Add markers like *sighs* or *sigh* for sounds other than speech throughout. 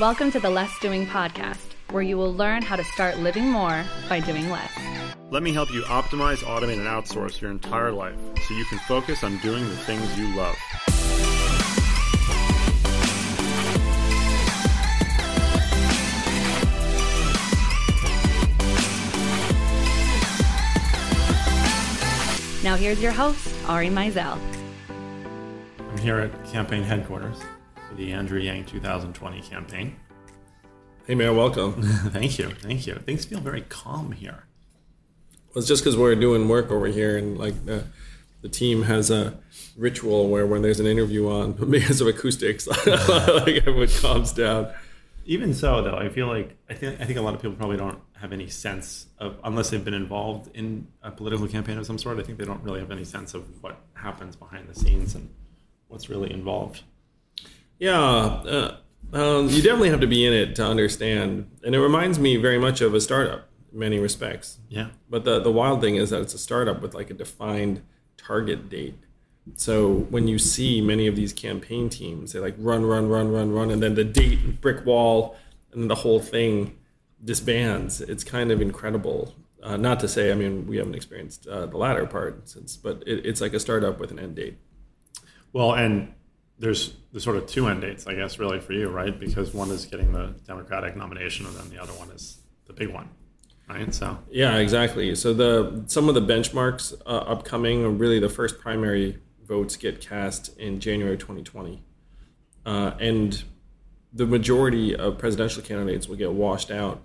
Welcome to the Less Doing Podcast, where you will learn how to start living more by doing less. Let me help you optimize, automate, and outsource your entire life so you can focus on doing the things you love. Now, here's your host, Ari Meisel. I'm here at campaign headquarters for the Andrew Yang 2020 campaign. Hey Mayor, welcome. *laughs* thank you, thank you. Things feel very calm here. Well, it's just because we're doing work over here, and like the, the team has a ritual where when there's an interview on, *laughs* because of acoustics, *laughs* like everyone calms down. Even so, though, I feel like I think I think a lot of people probably don't have any sense of unless they've been involved in a political campaign of some sort. I think they don't really have any sense of what happens behind the scenes and what's really involved. Yeah, uh, um, you definitely have to be in it to understand, and it reminds me very much of a startup in many respects. Yeah. But the the wild thing is that it's a startup with like a defined target date. So when you see many of these campaign teams, they like run, run, run, run, run, and then the date, brick wall, and the whole thing disbands. It's kind of incredible. Uh, not to say, I mean, we haven't experienced uh, the latter part since, but it, it's like a startup with an end date. Well, and there's the sort of two end dates, I guess, really for you, right? Because one is getting the Democratic nomination, and then the other one is the big one, right? So yeah, exactly. So the some of the benchmarks uh, upcoming, are really the first primary votes get cast in January 2020. Uh, and the majority of presidential candidates will get washed out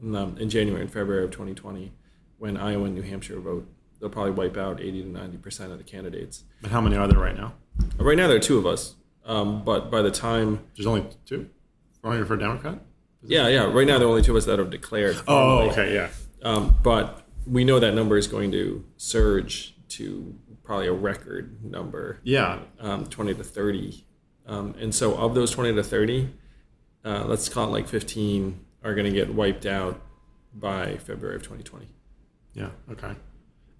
in, um, in, January and February of 2020 when Iowa and New Hampshire vote. They'll probably wipe out 80 to 90% of the candidates. But how many are there right now? Right now, there are two of us. Um, but by the time. There's only two? Running for Democrat? Yeah, yeah. Right now, there are only two of us that have declared. Oh, okay, yeah. Um, but we know that number is going to surge to probably a record number. Yeah. Um, 20 to 30. Um, and so of those 20 to 30, uh, let's call it like 15 are going to get wiped out by February of 2020. Yeah. Okay.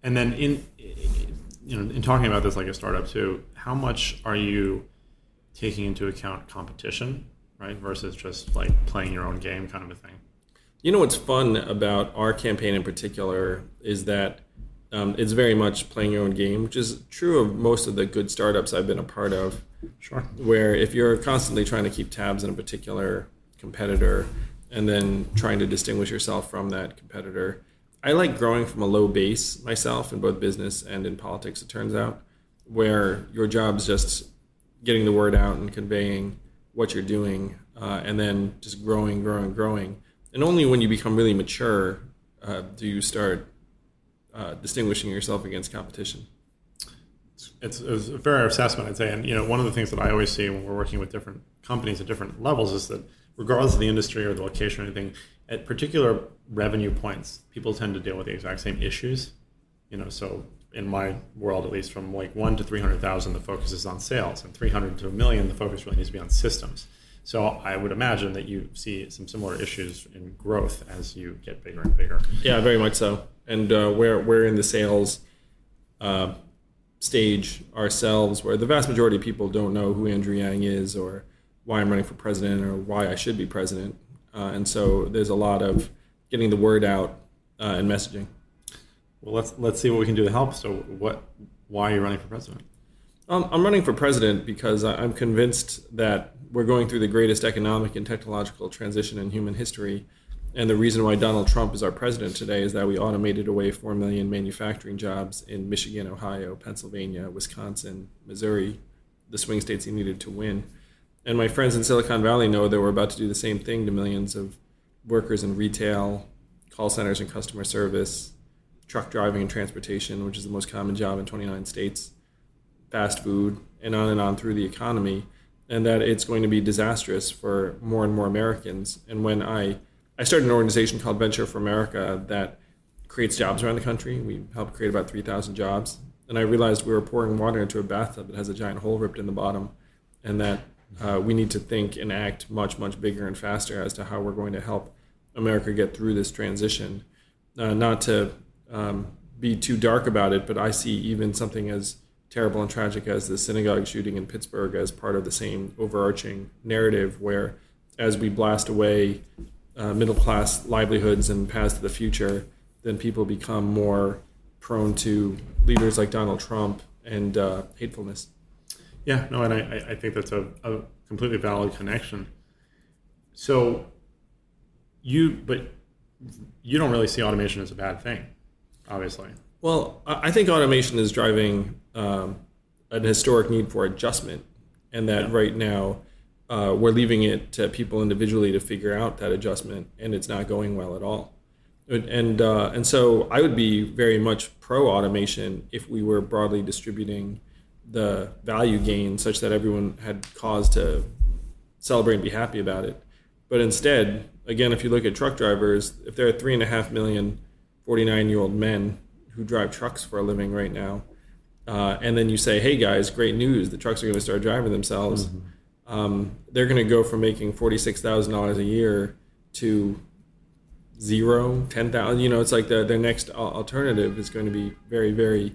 And then in, you know, in talking about this like a startup too, how much are you taking into account competition, right, versus just like playing your own game kind of a thing? You know what's fun about our campaign in particular is that um, it's very much playing your own game, which is true of most of the good startups I've been a part of. Sure. Where if you're constantly trying to keep tabs on a particular competitor and then trying to distinguish yourself from that competitor, I like growing from a low base myself in both business and in politics, it turns out, where your job is just getting the word out and conveying what you're doing uh, and then just growing, growing, growing. And only when you become really mature uh, do you start uh, distinguishing yourself against competition? It's, it's, a fair assessment, I'd say. And you know, one of the things that I always see when we're working with different companies at different levels is that, regardless of the industry or the location or anything, at particular revenue points, people tend to deal with the exact same issues. You know, so in my world, at least, from like one to three hundred thousand, the focus is on sales, and three hundred to a million, the focus really needs to be on systems. So I would imagine that you see some similar issues in growth as you get bigger and bigger. Yeah, very much so and uh, we're we're in the sales uh, stage ourselves, where the vast majority of people don't know who Andrew Yang is, or why I'm running for president, or why I should be president. Uh, and so there's a lot of getting the word out uh, and messaging. Well, let's let's see what we can do to help. So, what? Why are you running for president? Um, I'm running for president because I'm convinced that we're going through the greatest economic and technological transition in human history and the reason why Donald Trump is our president today is that we automated away 4 million manufacturing jobs in Michigan, Ohio, Pennsylvania, Wisconsin, Missouri, the swing states he needed to win. And my friends in Silicon Valley know that we're about to do the same thing to millions of workers in retail, call centers and customer service, truck driving and transportation, which is the most common job in 29 states, fast food, and on and on through the economy. And that it's going to be disastrous for more and more Americans. And when I I started an organization called Venture for America that creates jobs around the country. We help create about 3,000 jobs. And I realized we were pouring water into a bathtub that has a giant hole ripped in the bottom, and that uh, we need to think and act much, much bigger and faster as to how we're going to help America get through this transition. Uh, not to um, be too dark about it, but I see even something as terrible and tragic as the synagogue shooting in Pittsburgh as part of the same overarching narrative where as we blast away uh, middle class livelihoods and paths to the future, then people become more prone to leaders like Donald Trump and uh, hatefulness. Yeah, no, and I, I think that's a, a completely valid connection. So you, but you don't really see automation as a bad thing, obviously. Well, I think automation is driving um, an historic need for adjustment, and that right now uh, we're leaving it to people individually to figure out that adjustment, and it's not going well at all. And uh, and so I would be very much pro automation if we were broadly distributing the value gain such that everyone had cause to celebrate and be happy about it. But instead, again, if you look at truck drivers, if there are three and a half million 49 year old men who drive trucks for a living right now, uh, and then you say, hey guys, great news, the trucks are going to start driving themselves, mm-hmm. um, they're going to go from making $46,000 a year to zero, 10,000. You know, it's like the, their next alternative is going to be very, very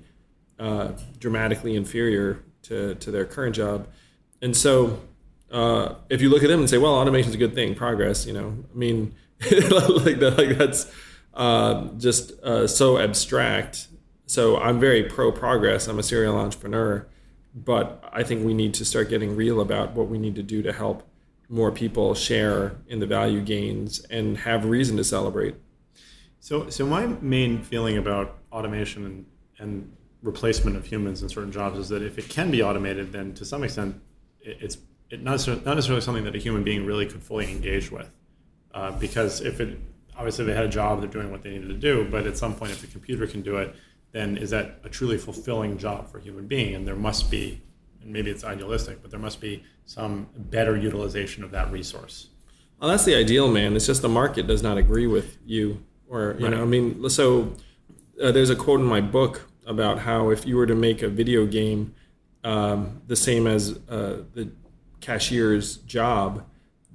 uh, dramatically inferior to, to their current job. And so uh, if you look at them and say, well, automation is a good thing, progress, you know, I mean, *laughs* like, that, like that's uh, just uh, so abstract. So I'm very pro progress. I'm a serial entrepreneur, but I think we need to start getting real about what we need to do to help more people share in the value gains and have reason to celebrate. So, so my main feeling about automation and, and replacement of humans in certain jobs is that if it can be automated, then to some extent, it's it not, necessarily, not necessarily something that a human being really could fully engage with. Uh, because if it obviously they had a job, they're doing what they needed to do, but at some point, if the computer can do it, then is that a truly fulfilling job for a human being? And there must be, and maybe it's idealistic, but there must be some better utilization of that resource. Well, that's the ideal, man. It's just the market does not agree with you, or you right. know, I mean, so uh, there's a quote in my book about how if you were to make a video game um, the same as uh, the cashier's job,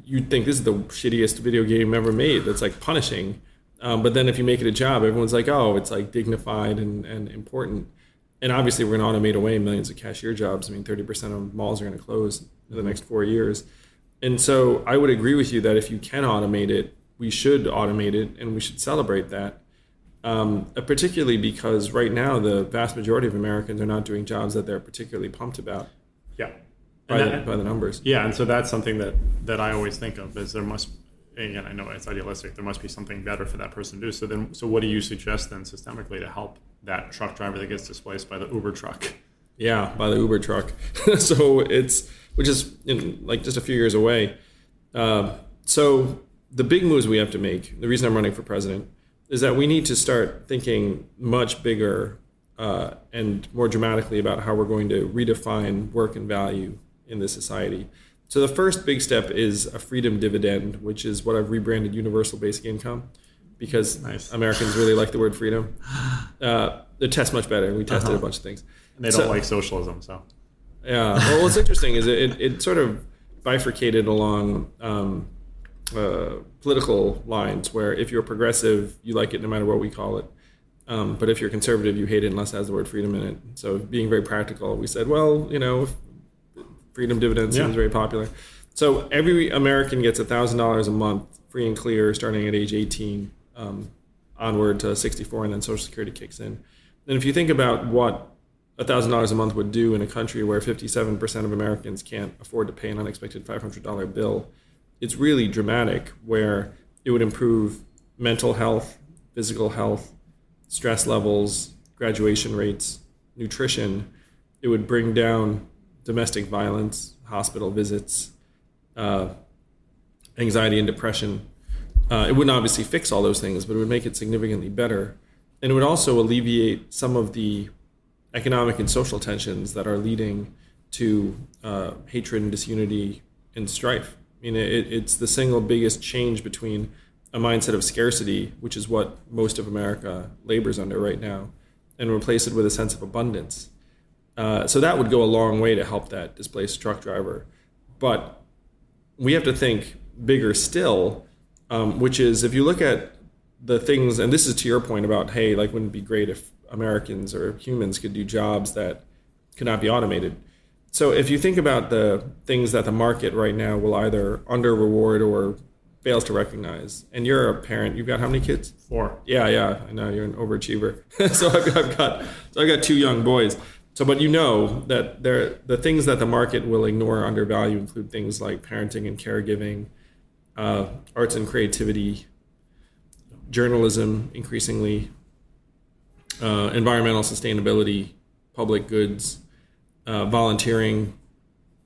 you'd think this is the shittiest video game ever made. That's like punishing. Um, but then if you make it a job, everyone's like, oh, it's like dignified and, and important. And obviously, we're going to automate away millions of cashier jobs. I mean, 30% of malls are going to close in the next four years. And so I would agree with you that if you can automate it, we should automate it and we should celebrate that. Um, particularly because right now the vast majority of Americans are not doing jobs that they're particularly pumped about. Yeah, by, that, the, by the numbers. Yeah, and so that's something that that I always think of is there must again I know it's idealistic there must be something better for that person to do. So then so what do you suggest then systemically to help that truck driver that gets displaced by the Uber truck? Yeah, by the Uber truck. *laughs* so it's which is in, like just a few years away. Uh, so the big moves we have to make. The reason I'm running for president is that we need to start thinking much bigger uh, and more dramatically about how we're going to redefine work and value in this society. So the first big step is a freedom dividend, which is what I've rebranded universal basic income, because nice. Americans really like the word freedom. *sighs* Uh, it tests much better. We tested uh-huh. a bunch of things. And they don't so, like socialism, so. Yeah. Well, what's interesting is it, it, it, sort of bifurcated along um, uh, political lines where if you're progressive, you like it no matter what we call it. Um, but if you're conservative, you hate it unless it has the word freedom in it. So being very practical, we said, well, you know, freedom dividend seems yeah. very popular. So every American gets thousand dollars a month, free and clear, starting at age 18, um, onward to 64, and then Social Security kicks in. And if you think about what thousand dollars a month would do in a country where 57% of Americans can't afford to pay an unexpected $500 bill, it's really dramatic where it would improve mental health, physical health, stress levels, graduation rates, nutrition. It would bring down domestic violence, hospital visits, uh, anxiety and depression. Uh, it wouldn't obviously fix all those things, but it would make it significantly better. And it would also alleviate some of the economic and social tensions that are leading to uh, hatred and disunity and strife mean, it, it's the single biggest change between a mindset of scarcity, which is what most of America labors under right now, and replace it with a sense of abundance. Uh, so that would go a long way to help that displaced truck driver. But we have to think bigger still, um, which is if you look at the things, and this is to your point about, hey, like, wouldn't it be great if Americans or humans could do jobs that could not be automated? So if you think about the things that the market right now will either under reward or fails to recognize, and you're a parent, you've got how many kids? Four. Yeah, yeah, I know you're an overachiever. *laughs* so I've, I've got so I've got two young boys. So, but you know that there the things that the market will ignore or undervalue include things like parenting and caregiving, uh, arts and creativity, journalism, increasingly, uh, environmental sustainability, public goods, uh, volunteering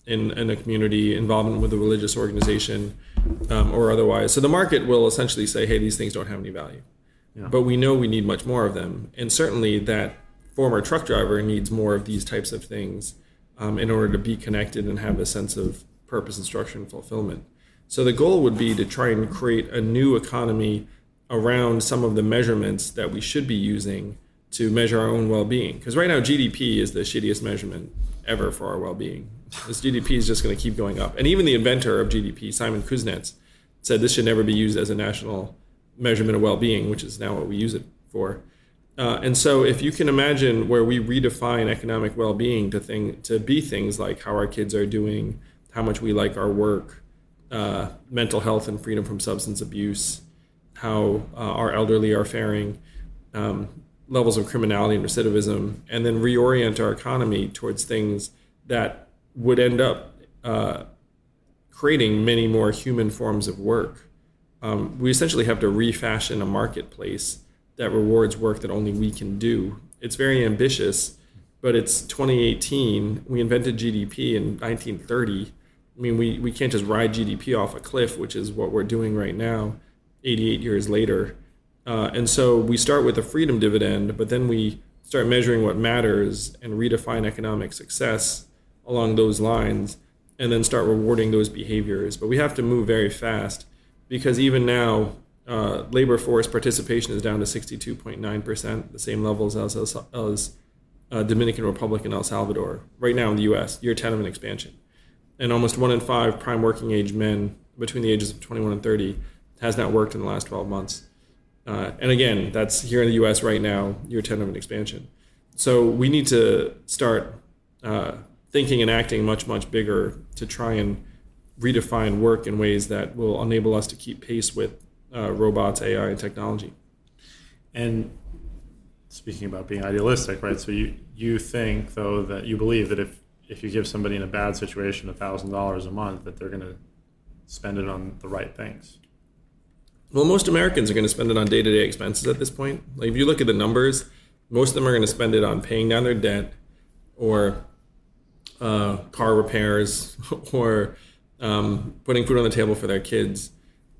in, in a community, involvement with a religious organization, um, or otherwise. So the market will essentially say, hey, these things don't have any value. Yeah. But we know we need much more of them. And certainly that former truck driver needs more of these types of things um, in order to be connected and have a sense of purpose and structure and fulfillment. So the goal would be to try and create a new economy around some of the measurements that we should be using to measure our own well-being. Because right now GDP is the shittiest measurement ever for our well-being. This GDP is just going to keep going up. And even the inventor of GDP, Simon Kuznets, said this should never be used as a national measurement of well-being, which is now what we use it for. Uh, and so, if you can imagine where we redefine economic well-being to thing to be things like how our kids are doing, how much we like our work, uh, mental health and freedom from substance abuse, how uh, our elderly are faring, um, levels of criminality and recidivism, and then reorient our economy towards things that would end up uh, creating many more human forms of work. Um, we essentially have to refashion a marketplace that rewards work that only we can do. It's very ambitious, but it's 2018. We invented GDP in 1930. I mean, we, we can't just ride GDP off a cliff, which is what we're doing right now, 88 years later. Uh, and so we start with a freedom dividend, but then we start measuring what matters and redefine economic success along those lines, and then start rewarding those behaviors. But we have to move very fast because even now, uh, labor force participation is down to 62.9%, the same levels as, as, as uh, Dominican Republic and El Salvador, right now in the US, year 10 of an expansion. And almost one in five prime working age men between the ages of 21 and 30 has not worked in the last 12 months. Uh, and again, that's here in the US right now, year 10 of an expansion. So we need to start uh, thinking and acting much, much bigger to try and redefine work in ways that will enable us to keep pace with uh, robots, AI, and technology. And speaking about being idealistic, right? So you you think though that you believe that if if you give somebody in a bad situation thousand dollars a month, that they're going to spend it on the right things. Well, most Americans are going to spend it on day to day expenses at this point. Like if you look at the numbers, most of them are going to spend it on paying down their debt, or uh, car repairs, *laughs* or um, putting food on the table for their kids.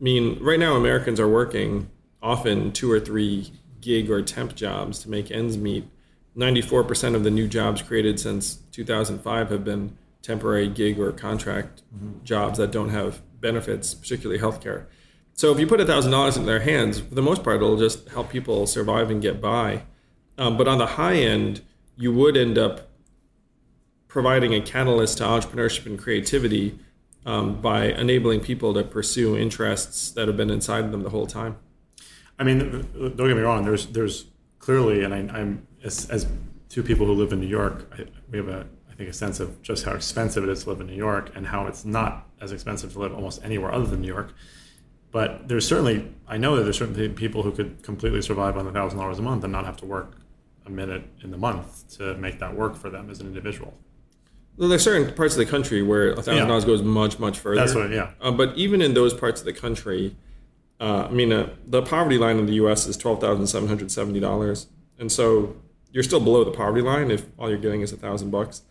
I mean, right now Americans are working often two or three gig or temp jobs to make ends meet. 94% of the new jobs created since 2005 have been temporary gig or contract mm-hmm. jobs that don't have benefits, particularly healthcare. So if you put $1,000 in their hands, for the most part, it'll just help people survive and get by. Um, but on the high end, you would end up providing a catalyst to entrepreneurship and creativity um, by enabling people to pursue interests that have been inside them the whole time. I mean, don't get me wrong. There's there's clearly, and I, am as, as, two people who live in New York, I, we have a I think a sense of just how expensive it is to live in New York and how it's not as expensive to live almost anywhere other than New York. But there's certainly I know that there's certainly people who could completely survive on a thousand dollars a month and not have to work a minute in the month to make that work for them as an individual. Well, there's certain parts of the country where thousand yeah. dollars goes much much further. That's what, yeah. Uh, but even in those parts of the country, uh, I mean, uh, the poverty line in the U.S. is twelve thousand seven hundred seventy dollars, and so you're still below the poverty line if all you're getting is a thousand bucks.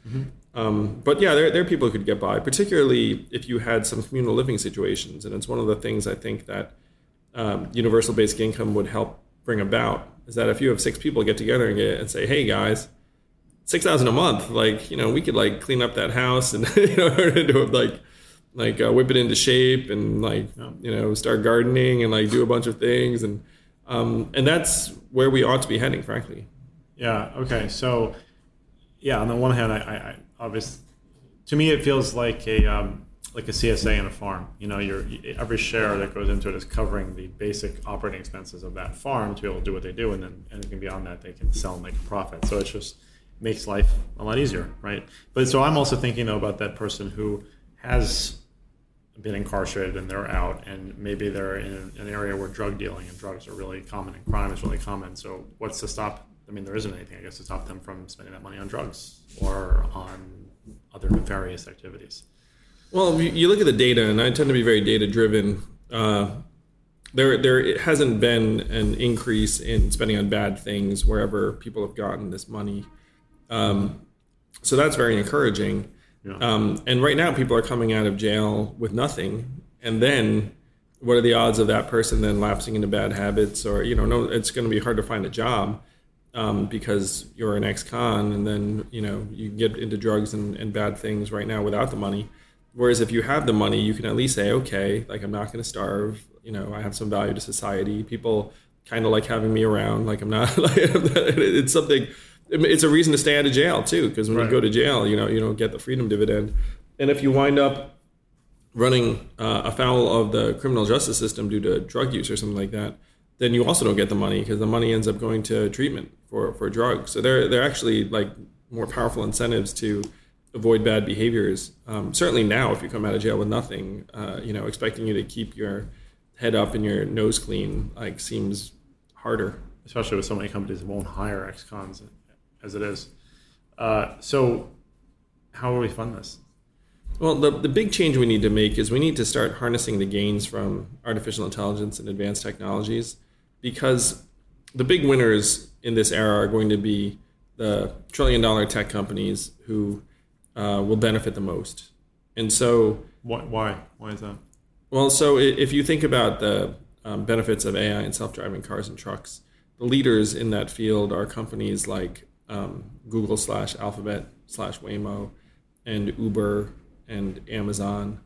Um, but yeah, there, there are people who could get by, particularly if you had some communal living situations, and it's one of the things I think that um, universal basic income would help bring about. Is that if you have six people get together and, get, and say, "Hey guys, six thousand a month. Like you know, we could like clean up that house and *laughs* you know, like like uh, whip it into shape and like you know start gardening and like do a bunch of things and um, and that's where we ought to be heading, frankly. Yeah. Okay. So yeah, on the one hand, I, I, I obviously to me it feels like a um, like a CSA in a farm. You know, your every share that goes into it is covering the basic operating expenses of that farm to be able to do what they do, and then anything beyond that they can sell and make a profit. So it's just makes life a lot easier, right? But so I'm also thinking though about that person who has been incarcerated and they're out, and maybe they're in an area where drug dealing and drugs are really common and crime is really common. So what's to stop? I mean, there isn't anything, I guess, to stop them from spending that money on drugs or on other nefarious activities. Well, you look at the data, and I tend to be very data driven. Uh, there, there hasn't been an increase in spending on bad things wherever people have gotten this money. Um, so that's very encouraging. Yeah. Um, and right now, people are coming out of jail with nothing, and then what are the odds of that person then lapsing into bad habits? Or you know, no, it's going to be hard to find a job um, because you're an ex-con, and then you know you get into drugs and, and bad things right now without the money. Whereas if you have the money, you can at least say, okay, like I'm not going to starve. You know, I have some value to society. People kind of like having me around. Like I'm not. *laughs* Like, it's something it's a reason to stay out of jail too, because when right. you go to jail, you know you don't get the freedom dividend, and if you wind up running uh, afoul of the criminal justice system due to drug use or something like that, then you also don't get the money because the money ends up going to treatment for for drugs. So they're they're actually like more powerful incentives to avoid bad behaviors. Um, certainly now, if you come out of jail with nothing, uh, you know, expecting you to keep your head up and your nose clean like seems harder. Especially with so many companies that won't hire ex-cons as it is. Uh, so, how will we fund this? Well, the, the big change we need to make is we need to start harnessing the gains from artificial intelligence and advanced technologies because the big winners in this era are going to be the trillion dollar tech companies who uh, will benefit the most. And so, why? Why, why is that? Well, so if you think about the um, benefits of AI and self driving cars and trucks, the leaders in that field are companies like um, Google slash Alphabet slash Waymo and Uber and Amazon.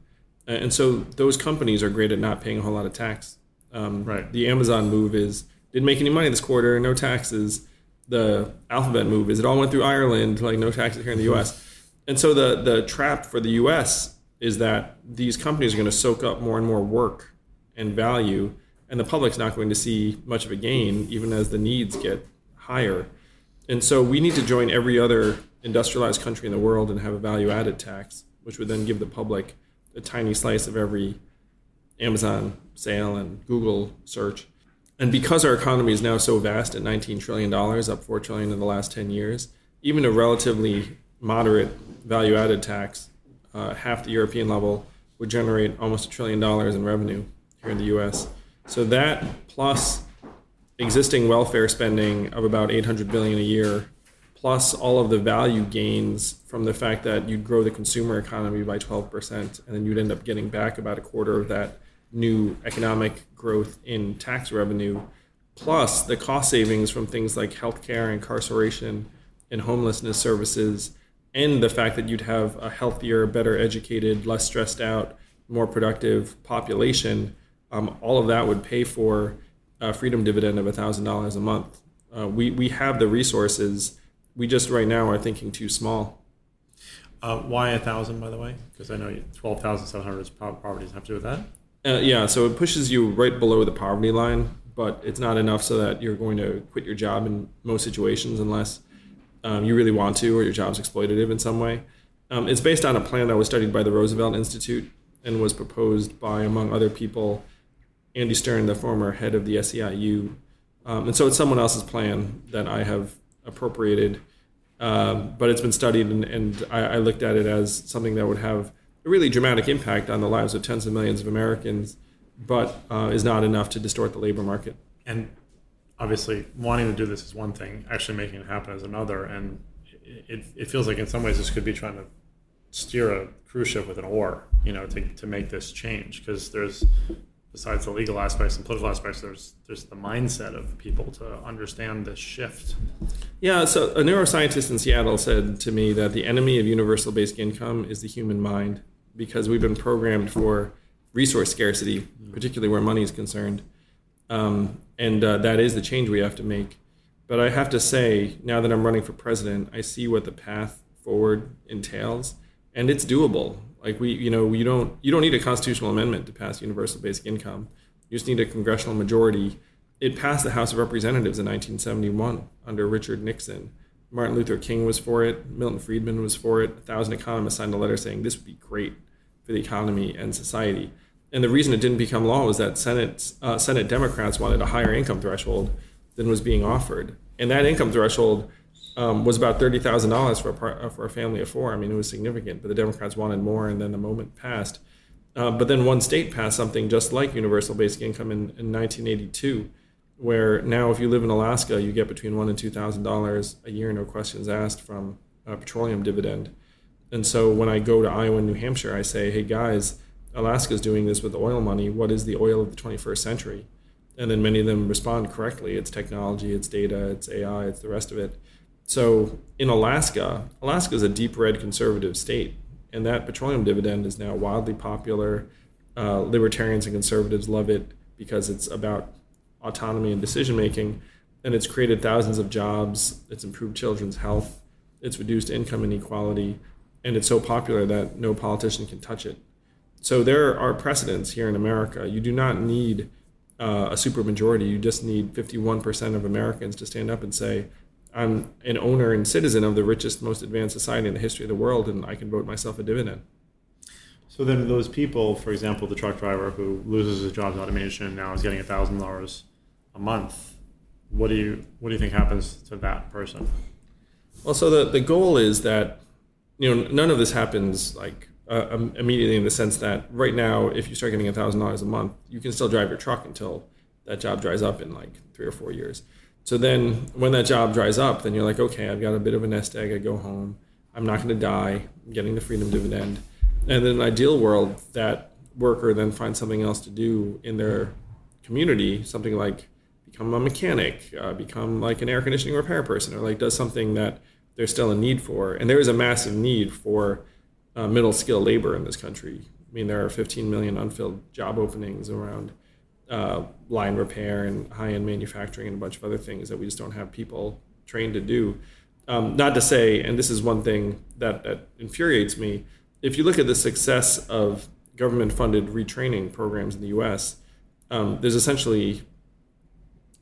And so those companies are great at not paying a whole lot of tax. Um, right. The Amazon move is didn't make any money this quarter, no taxes. The Alphabet move is it all went through Ireland, like no taxes here in the U.S. And so the the trap for the U.S. is that these companies are going to soak up more and more work and value, and the public's not going to see much of a gain, even as the needs get higher. And so we need to join every other industrialized country in the world and have a value added tax, which would then give the public a tiny slice of every Amazon sale and Google search. And because our economy is now so vast at $19 trillion, up 4 trillion in the last 10 years, even a relatively moderate value added tax, uh, half the European level, would generate almost a trillion dollars in revenue here in the US. So that plus existing welfare spending of about 800 billion a year plus all of the value gains from the fact that you'd grow the consumer economy by 12% and then you'd end up getting back about a quarter of that new economic growth in tax revenue plus the cost savings from things like healthcare incarceration and homelessness services and the fact that you'd have a healthier better educated less stressed out more productive population um, all of that would pay for a freedom dividend of $1,000 a month. Uh, we, we have the resources. We just right now are thinking too small. Uh, why a thousand, by the way? Because I know twelve thousand seven hundred is poverty. Does have to do with that? Uh, yeah, so it pushes you right below the poverty line, but it's not enough so that you're going to quit your job in most situations unless um, you really want to or your job's exploitative in some way. Um, it's based on a plan that was studied by the Roosevelt Institute and was proposed by, among other people, Andy Stern, the former head of the SEIU. Um, and so it's someone else's plan that I have appropriated, um, but it's been studied, and, and I, I, looked at it as something that would have a really dramatic impact on the lives of tens of millions of Americans, but uh, is not enough to distort the labor market. And obviously, wanting to do this is one thing; actually making it happen is another. And it, it feels like, in some ways, this could be trying to steer a cruise ship with an oar, you know, to, to make this change because there's besides the legal aspects and political aspects, there's there's the mindset of people to understand this shift. Yeah, so a neuroscientist in Seattle said to me that the enemy of universal basic income is the human mind because we've been programmed for resource scarcity, particularly where money is concerned, um, and uh, that is the change we have to make. But I have to say, now that I'm running for president, I see what the path forward entails, and it's doable. Like we, you know, you don't you don't need a constitutional amendment to pass universal basic income. You just need a congressional majority. It passed the House of Representatives in 1971 under Richard Nixon. Martin Luther King was for it. Milton Friedman was for it. A thousand economists signed a letter saying this would be great for the economy and society. And the reason it didn't become law was that Senate uh, Senate Democrats wanted a higher income threshold than was being offered, and that income threshold um, was about thirty thousand dollars for a uh, for a family of four. I mean, it was significant, but the Democrats wanted more, and then the moment passed. Uh, but then one state passed something just like universal basic income in, in 1982, where now if you live in Alaska, you get between one and two thousand dollars a year, no questions asked, from a petroleum dividend. And so when I go to Iowa and New Hampshire, I say, "Hey guys, Alaska's doing this with oil money. What is the oil of the 21st century?" And then many of them respond correctly. It's technology, it's data, it's AI, it's the rest of it. So in Alaska, Alaska is a deep red conservative state, and that petroleum dividend is now wildly popular. Uh, libertarians and conservatives love it because it's about autonomy and decision making, and it's created thousands of jobs. It's improved children's health. It's reduced income inequality, and it's so popular that no politician can touch it. So there are precedents here in America. You do not need uh, a supermajority. You just need 51% of Americans to stand up and say, I'm an owner and citizen of the richest, most advanced society in the history of the world, and I can vote myself a dividend. So then, those people, for example, the truck driver who loses his job to automation and now is getting thousand dollars a month, what do you what do you think happens to that person? Well, so the the goal is that you know none of this happens like uh, um, immediately in the sense that right now, if you start getting thousand dollars a month, you can still drive your truck until that job dries up in like three or four years. So then when that job dries up, then you're like, okay, I've got a bit of a nest egg. I go home. I'm not going to die. I'm getting the freedom dividend. And in an ideal world, that worker then finds something else to do in their community, something like become a mechanic, uh, become like an air conditioning repair person, or like does something that there's still a need for. And there is a massive need for uh, middle skill labor in this country. I mean, there are 15 million unfilled job openings around uh, line repair and high end manufacturing and a bunch of other things that we just don't have people trained to do. Um, not to say, and this is one thing that, that infuriates me, if you look at the success of government funded retraining programs in the US, um, there's essentially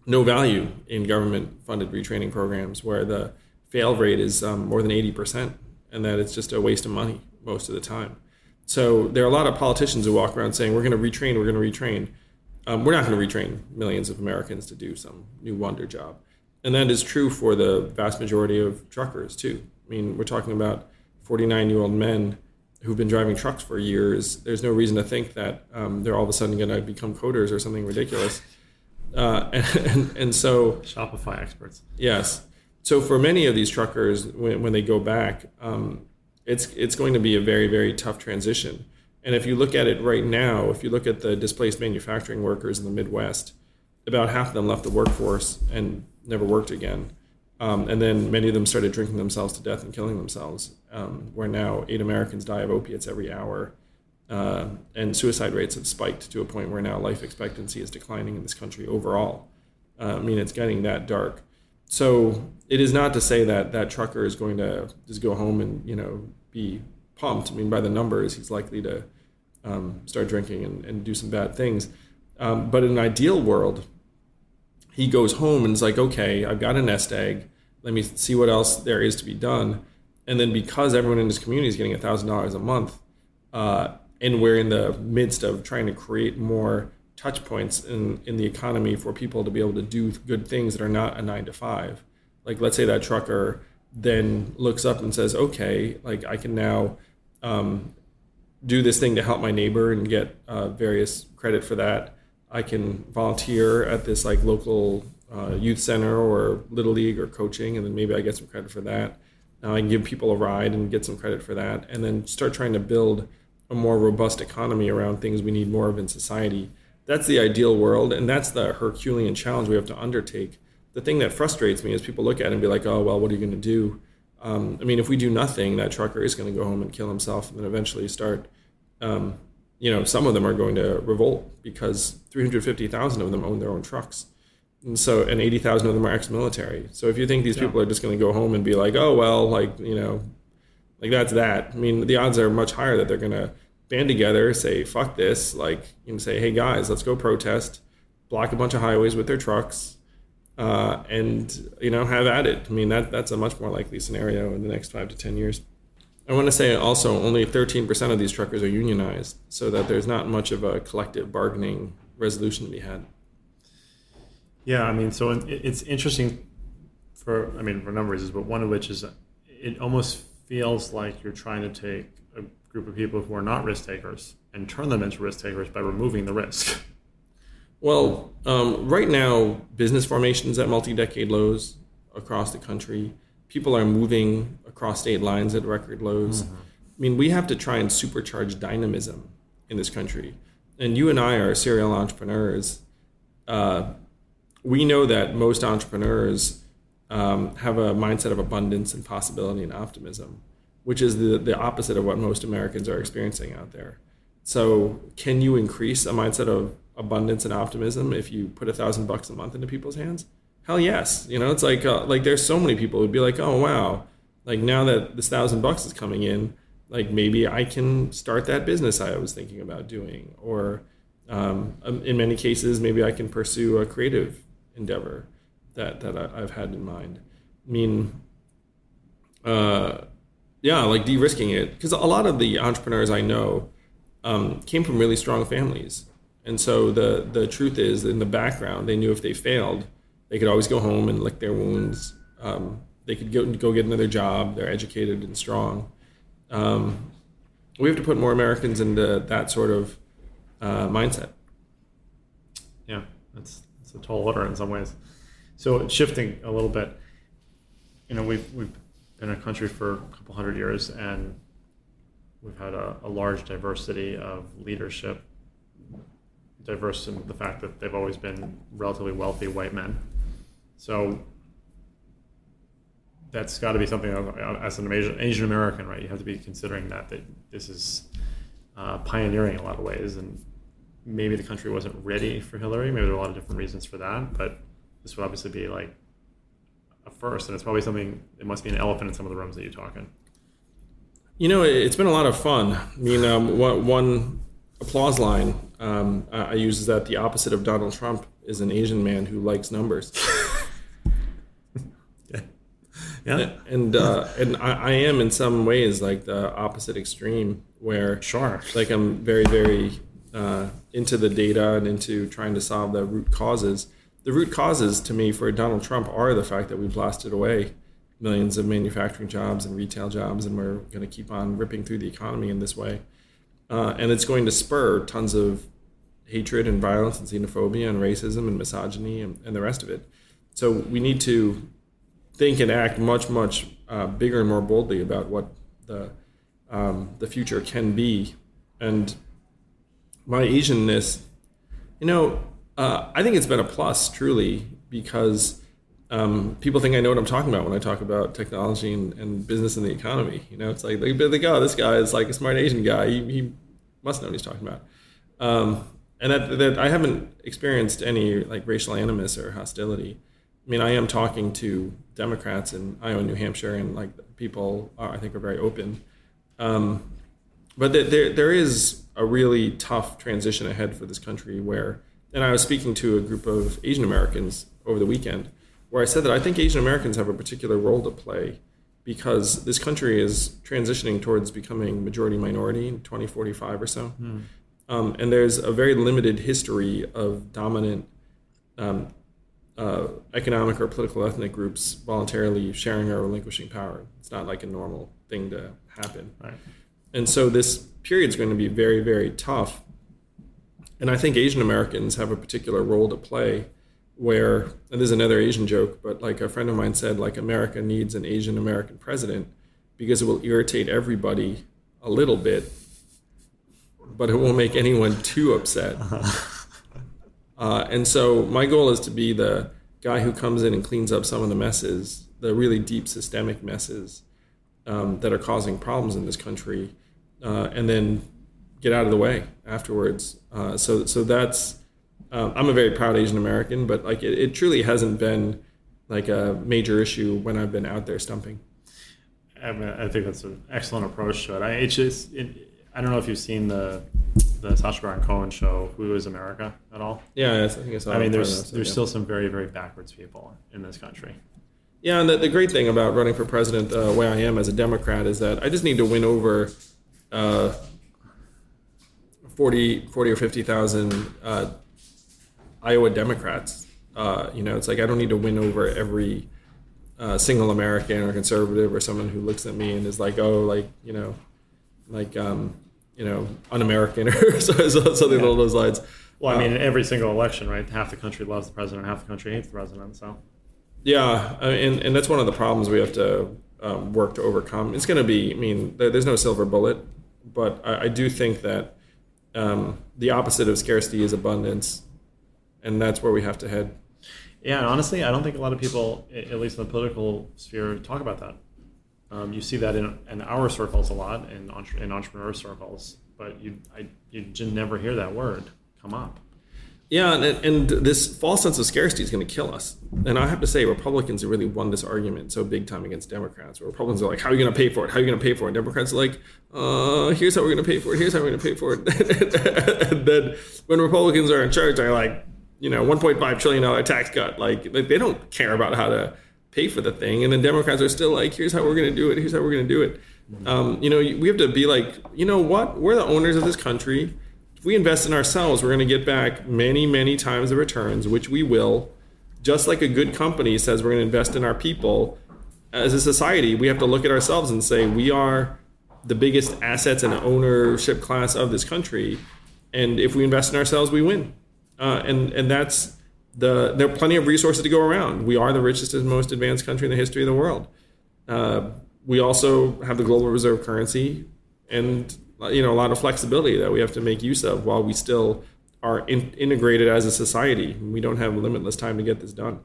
no value in government funded retraining programs where the fail rate is um, more than 80% and that it's just a waste of money most of the time. So there are a lot of politicians who walk around saying, we're going to retrain, we're going to retrain um, we're not going to retrain millions of Americans to do some new wonder job. And that is true for the vast majority of truckers, too. I mean, we're talking about 49 year old men who've been driving trucks for years. There's no reason to think that um, they're all of a sudden going to become coders or something ridiculous. Uh, *laughs* and, and, and, so. Shopify experts. Yes. So for many of these truckers, when, when they go back, um, it's, it's going to be a very, very tough transition and if you look at it right now, if you look at the displaced manufacturing workers in the Midwest, about half of them left the workforce and never worked again. Um, and then many of them started drinking themselves to death and killing themselves, um, where now eight Americans die of opiates every hour. Uh, and suicide rates have spiked to a point where now life expectancy is declining in this country overall. Uh, I mean, it's getting that dark. So it is not to say that that trucker is going to just go home and you know be pumped. I mean, by the numbers, he's likely to um, start drinking and, and, do some bad things. Um, but in an ideal world, he goes home and is like, okay, I've got a nest egg. Let me see what else there is to be done. And then because everyone in his community is getting $1,000 a month, uh, and we're in the midst of trying to create more touch points in, in the economy for people to be able to do good things that are not a nine to five. Like, let's say that trucker then looks up and says, okay, like I can now um, do this thing to help my neighbor and get uh, various credit for that. I can volunteer at this like local uh, youth center or little league or coaching, and then maybe I get some credit for that. Now I can give people a ride and get some credit for that, and then start trying to build a more robust economy around things we need more of in society. That's the ideal world, and that's the Herculean challenge we have to undertake. The thing that frustrates me is people look at it and be like, "Oh, well, what are you going to do?" Um, I mean, if we do nothing, that trucker is going to go home and kill himself, and then eventually start. Um, you know, some of them are going to revolt because 350,000 of them own their own trucks, and so and 80,000 of them are ex-military. So if you think these yeah. people are just going to go home and be like, oh well, like you know, like that's that. I mean, the odds are much higher that they're going to band together, say fuck this, like you know, say, hey guys, let's go protest, block a bunch of highways with their trucks, uh, and you know have it. I mean that that's a much more likely scenario in the next five to ten years. I want to say also only 13% of these truckers are unionized, so that there's not much of a collective bargaining resolution to be had. Yeah, I mean, so it's interesting for I mean for a number of reasons, but one of which is it almost feels like you're trying to take a group of people who are not risk takers and turn them into risk takers by removing the risk. Well, um, right now, business formations at multi-decade lows across the country. People are moving across state lines at record lows. Mm-hmm. I mean, we have to try and supercharge dynamism in this country. And you and I are serial entrepreneurs. Uh, we know that most entrepreneurs um, have a mindset of abundance and possibility and optimism, which is the, the opposite of what most Americans are experiencing out there. So, can you increase a mindset of abundance and optimism if you put a thousand bucks a month into people's hands? Hell yes. You know, it's like uh, like there's so many people who'd be like, oh wow, like now that this thousand bucks is coming in, like maybe I can start that business I was thinking about doing, or um, um in many cases, maybe I can pursue a creative endeavor that that I, have had in mind. I mean, uh, yeah, like de-risking it because a lot of the entrepreneurs I know um, came from really strong families, and so the the truth is, in the background, they knew if they failed, they could always go home and lick their wounds. Um, they could go go get another job. They're educated and strong. Um, we have to put more Americans into that sort of uh, mindset. Yeah, that's that's a tall order in some ways. So shifting a little bit, you know, we've we've been a country for a couple hundred years, and we've had a, a large diversity of leadership, diverse in the fact that they've always been relatively wealthy white men. So that's got to be something as an Asian, American, right? You have to be considering that that this is uh, pioneering in a lot of ways, and maybe the country wasn't ready for Hillary. Maybe there are a lot of different reasons for that, but this would obviously be like a first, and it's probably something. It must be an elephant in some of the rooms that you talk in. You know, it's been a lot of fun. I mean, um, one applause line um, I use is that the opposite of Donald Trump is an Asian man who likes numbers. *laughs* yeah. yeah, and uh, and I, I, am in some ways like the opposite extreme, where sure, like I'm very very uh, into the data and into trying to solve the root causes the root causes to me for Donald Trump are the fact that we blasted away millions of manufacturing jobs and retail jobs, and we're going to keep on ripping through the economy in this way. Uh, and it's going to spur tons of hatred and violence and xenophobia and racism and misogyny and, and the rest of it. So we need to think and act much, much uh, bigger and more boldly about what the um, the future can be. And my Asianness, you know, uh, I think it's been a plus, truly, because um, people think I know what I'm talking about when I talk about technology and, and business and the economy. You know, it's like they think, oh, this guy is like a smart Asian guy. He, he must know what he's talking about. Um, and that, that I haven't experienced any like racial animus or hostility. I mean, I am talking to Democrats in Iowa, New Hampshire, and like people are, I think are very open. Um, but there, there is a really tough transition ahead for this country where and I was speaking to a group of Asian Americans over the weekend where I said that I think Asian Americans have a particular role to play because this country is transitioning towards becoming majority minority in 2045 or so. Mm. Um, and there's a very limited history of dominant um, uh, economic or political ethnic groups voluntarily sharing or relinquishing power. It's not like a normal thing to happen. Right. And so this period is going to be very, very tough and I think Asian Americans have a particular role to play where, and there's another Asian joke, but like a friend of mine said, like America needs an Asian American president because it will irritate everybody a little bit, but it won't make anyone too upset. *laughs* Uh, and so my goal is to be the guy who comes in and cleans up some of the messes, the really deep systemic messes um, that are causing problems in this country, uh, and then get out of the way afterwards. Uh, so so that's um, I'm a very proud Asian American, but like it, it, truly hasn't been like a major issue when I've been out there stumping. I, mean, I think that's an excellent approach to it. I it's just it, I don't know if you've seen the the Sacha Baron Cohen show, Who Is America, at all? Yeah, I think I saw. I mean, there's that, there's yeah. still some very very backwards people in this country. Yeah, and the, the great thing about running for president the way I am as a Democrat is that I just need to win over uh, 40, 40 or 50,000 uh, Iowa Democrats. Uh, you know, it's like I don't need to win over every uh, single American or conservative or someone who looks at me and is like, oh, like, you know, like, um, you know, un-American *laughs* or so- so- something along those lines. Well, I mean, in every single election, right? Half the country loves the president, half the country hates the president. So Yeah, and and that's one of the problems we have to um, work to overcome. It's going to be, I mean, there's no silver bullet, but I, I do think that um, the opposite of scarcity is abundance, and that's where we have to head. Yeah, and honestly, I don't think a lot of people, at least in the political sphere, talk about that. Um, you see that in, in our circles a lot, in, entre- in entrepreneur circles, but you I, you just never hear that word come up. Yeah, and, and this false sense of scarcity is going to kill us. And I have to say, Republicans have really won this argument so big time against Democrats. Where Republicans are like, "How are you going to pay for it? How are you going to pay for it?" Democrats are like, "Uh, here's how we're going to pay for it. Here's how we're going to pay for it." *laughs* and then when Republicans are in charge, they're like, you know, 1.5 trillion dollar tax cut. Like they they don't care about how to pay for the thing. And then Democrats are still like, "Here's how we're going to do it. Here's how we're going to do it." Um, you know, we have to be like, you know what? We're the owners of this country if we invest in ourselves, we're going to get back many, many times the returns, which we will. Just like a good company says we're going to invest in our people, as a society, we have to look at ourselves and say we are the biggest assets and ownership class of this country. And if we invest in ourselves, we win. Uh, and and that's the there are plenty of resources to go around. We are the richest and most advanced country in the history of the world. Uh, we also have the global reserve currency, and you know a lot of flexibility that we have to make use of while we still are in, integrated as a society. We don't have limitless time to get this done.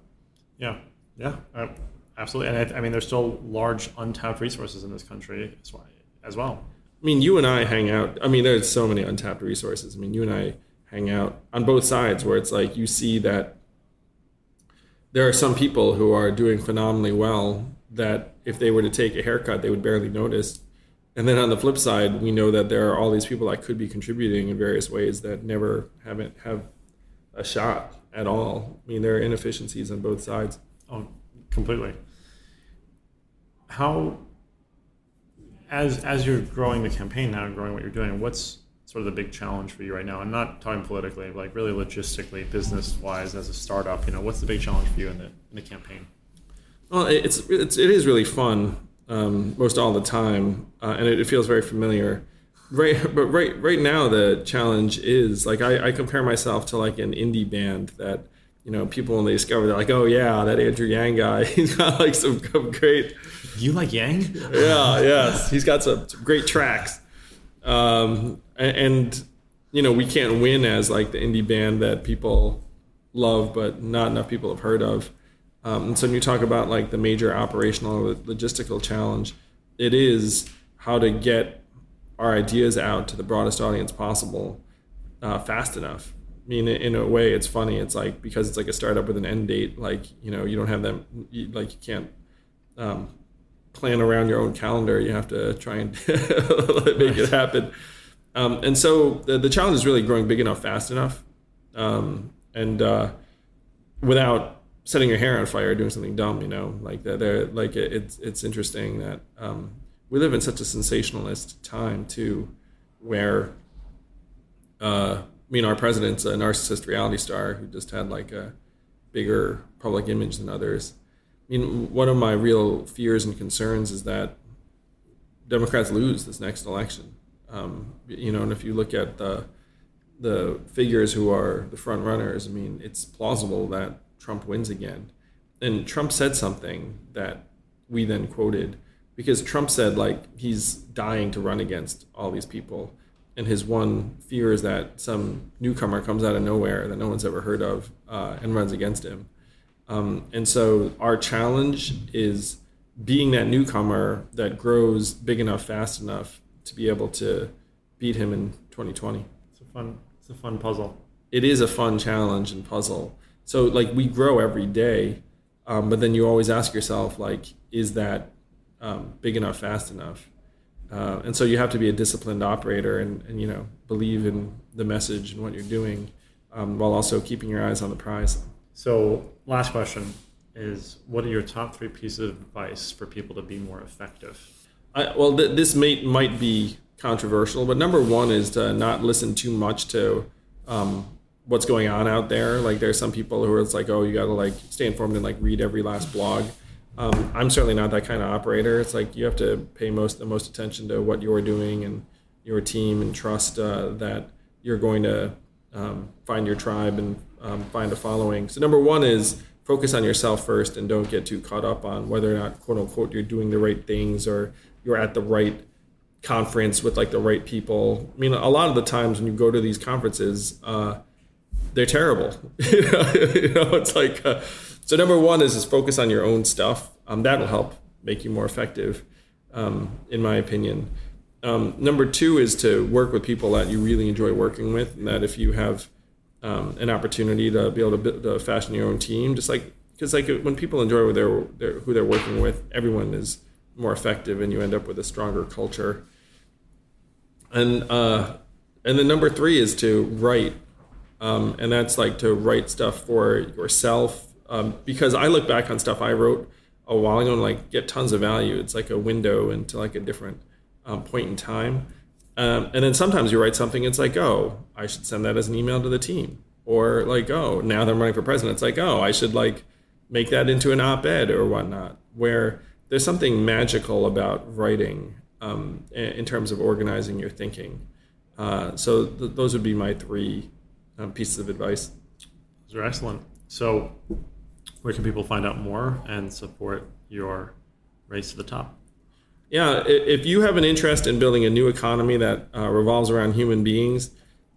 Yeah, yeah, uh, absolutely. And I, I mean, there's still large untapped resources in this country as well. As well. I mean, you and I hang out. I mean, there's so many untapped resources. I mean, you and I hang out on both sides where it's like you see that there are some people who are doing phenomenally well that if they were to take a haircut, they would barely notice. And then on the flip side, we know that there are all these people that could be contributing in various ways that never haven't have a shot at all. I mean, there are inefficiencies on both sides. Oh, completely. How, as as you're growing the campaign now and growing what you're doing, what's sort of the big challenge for you right now? I'm not talking politically, like really logistically, business wise, as a startup. You know, what's the big challenge for you in the in the campaign? Well, it's, it's it is really fun um, most all the time, uh, and it, it feels very familiar. Right, but right right now the challenge is like I, I compare myself to like an indie band that you know people when they discover they're like oh yeah that Andrew Yang guy *laughs* he's got like some great You like Yang? yeah, yes, he's got some, some great tracks, um, and, you know we can't win as like the indie band that people love, but not enough people have heard of. Um, and so when you talk about like the major operational logistical challenge, it is how to get our ideas out to the broadest audience possible uh, fast enough. I mean, in a way, it's funny. It's like because it's like a startup with an end date. Like you know, you don't have them. Like you can't um, plan around your own calendar. You have to try and *laughs* make it happen. Um, and so the, the challenge is really growing big enough, fast enough, um, and uh, without setting your hair on fire or doing something dumb. You know, like they're, they're like it, it's it's interesting that um, we live in such a sensationalist time too, where uh, I mean our president's a narcissist reality star who just had like a bigger public image than others. I mean, one of my real fears and concerns is that Democrats lose this next election. Um, you know, and if you look at the the figures who are the front runners, I mean, it's plausible that Trump wins again. And Trump said something that we then quoted because Trump said like he's dying to run against all these people, and his one fear is that some newcomer comes out of nowhere that no one's ever heard of uh, and runs against him. Um, and so our challenge is being that newcomer that grows big enough, fast enough to be able to beat him in 2020. It's a fun. It's a fun puzzle. It is a fun challenge and puzzle. So like we grow every day, um, but then you always ask yourself like, is that um, big enough, fast enough? Uh, and so you have to be a disciplined operator and, and you know believe in the message and what you're doing um, while also keeping your eyes on the prize. So, last question is what are your top three pieces of advice for people to be more effective? I, well, th- this may, might be controversial, but number one is to not listen too much to um, what's going on out there. Like, there's some people who are it's like, oh, you got to like stay informed and like read every last blog. Um, I'm certainly not that kind of operator. It's like you have to pay most the most attention to what you're doing and your team and trust uh, that you're going to um, find your tribe and um, find a following. So number one is focus on yourself first and don't get too caught up on whether or not quote unquote you're doing the right things or you're at the right conference with like the right people. I mean, a lot of the times when you go to these conferences, uh, they're terrible. *laughs* you, know, it's like uh, so. Number one is just focus on your own stuff. Um, that will help make you more effective, um, in my opinion. Um, number two is to work with people that you really enjoy working with, and that if you have um, an opportunity to be able to, to fashion your own team, just like because like when people enjoy who they're, they're, who they're working with, everyone is more effective, and you end up with a stronger culture. And uh, and then number three is to write, um, and that's like to write stuff for yourself. Um, because I look back on stuff I wrote a while ago and like get tons of value. It's like a window into like a different um, point in time. Um, and then sometimes you write something, it's like, oh, I should send that as an email to the team. Or like, oh, now that I'm running for president, it's like, oh, I should like make that into an op-ed or whatnot. Where there's something magical about writing um, in terms of organizing your thinking. Uh, so th- those would be my three um, pieces of advice. Those are excellent. So, where can people find out more and support your race to the top? Yeah, if you have an interest in building a new economy that uh, revolves around human beings,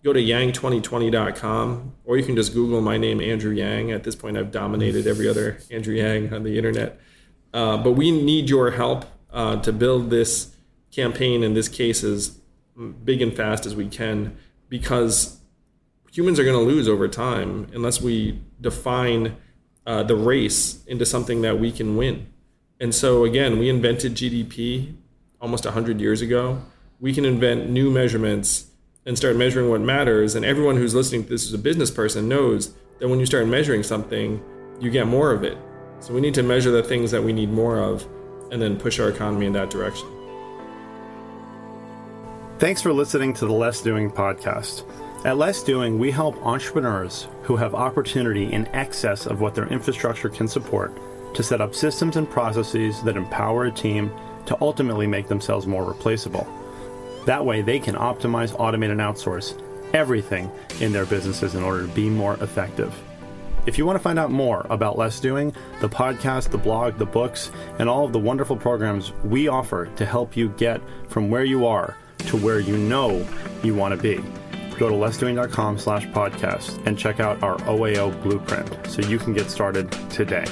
go to yang2020.com or you can just Google my name, Andrew Yang. At this point, I've dominated every other Andrew Yang on the internet. Uh, but we need your help uh, to build this campaign in this case as big and fast as we can because humans are going to lose over time unless we define uh, the race into something that we can win. And so, again, we invented GDP almost 100 years ago. We can invent new measurements and start measuring what matters. And everyone who's listening to this as a business person knows that when you start measuring something, you get more of it. So, we need to measure the things that we need more of and then push our economy in that direction. Thanks for listening to the Less Doing podcast. At Less Doing, we help entrepreneurs who have opportunity in excess of what their infrastructure can support to set up systems and processes that empower a team to ultimately make themselves more replaceable. That way, they can optimize, automate, and outsource everything in their businesses in order to be more effective. If you want to find out more about Less Doing, the podcast, the blog, the books, and all of the wonderful programs we offer to help you get from where you are to where you know you want to be, go to lessdoing.com slash podcast and check out our OAO blueprint so you can get started today.